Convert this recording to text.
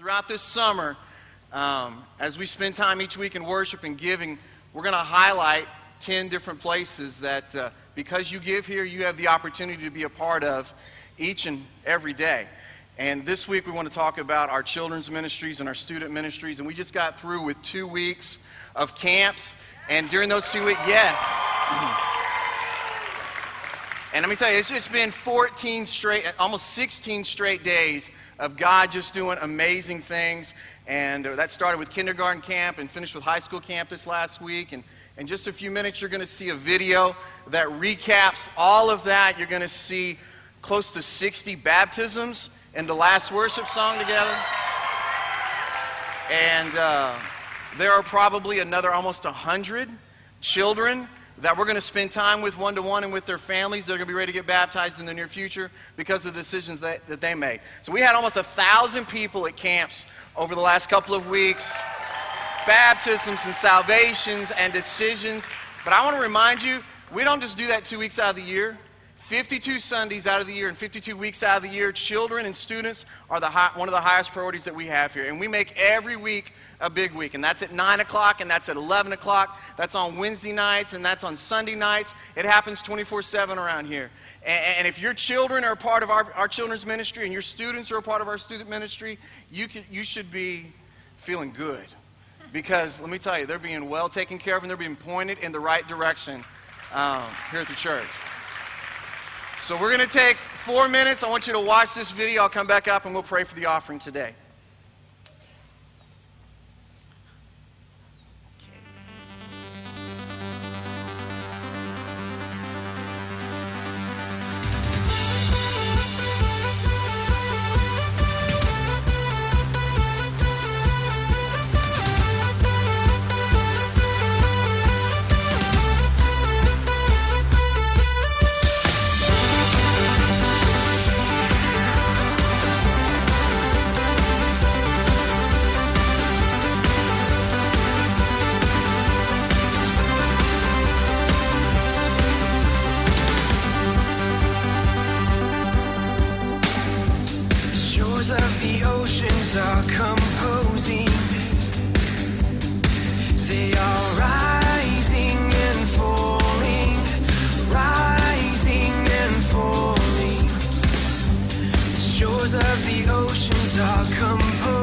throughout this summer, um, as we spend time each week in worship and giving, we're going to highlight 10 different places that uh, because you give here, you have the opportunity to be a part of each and every day. And this week we want to talk about our children's ministries and our student ministries. And we just got through with two weeks of camps. And during those two weeks, yes. And let me tell you, it's just been 14 straight, almost 16 straight days of God just doing amazing things. And uh, that started with kindergarten camp and finished with high school camp this last week. And in just a few minutes, you're going to see a video that recaps all of that. You're going to see close to 60 baptisms in the last worship song together. And uh, there are probably another almost 100 children that we're going to spend time with one to one and with their families. They're going to be ready to get baptized in the near future because of the decisions that, that they make. So we had almost a thousand people at camps over the last couple of weeks baptisms and salvations and decisions. But I want to remind you, we don't just do that two weeks out of the year. 52 Sundays out of the year and 52 weeks out of the year, children and students are the high, one of the highest priorities that we have here. And we make every week a big week. And that's at 9 o'clock, and that's at 11 o'clock. That's on Wednesday nights, and that's on Sunday nights. It happens 24 7 around here. And, and, if your children are a part of our, our children's ministry and your students are a part of our student ministry, you, can, you should be feeling good. Because let me tell you, they're being well taken care of and they're being pointed in the right direction um, here at the church. So we're going to take four minutes. I want you to watch this video. I'll come back up and we'll pray for the offering today. Emotions are composed.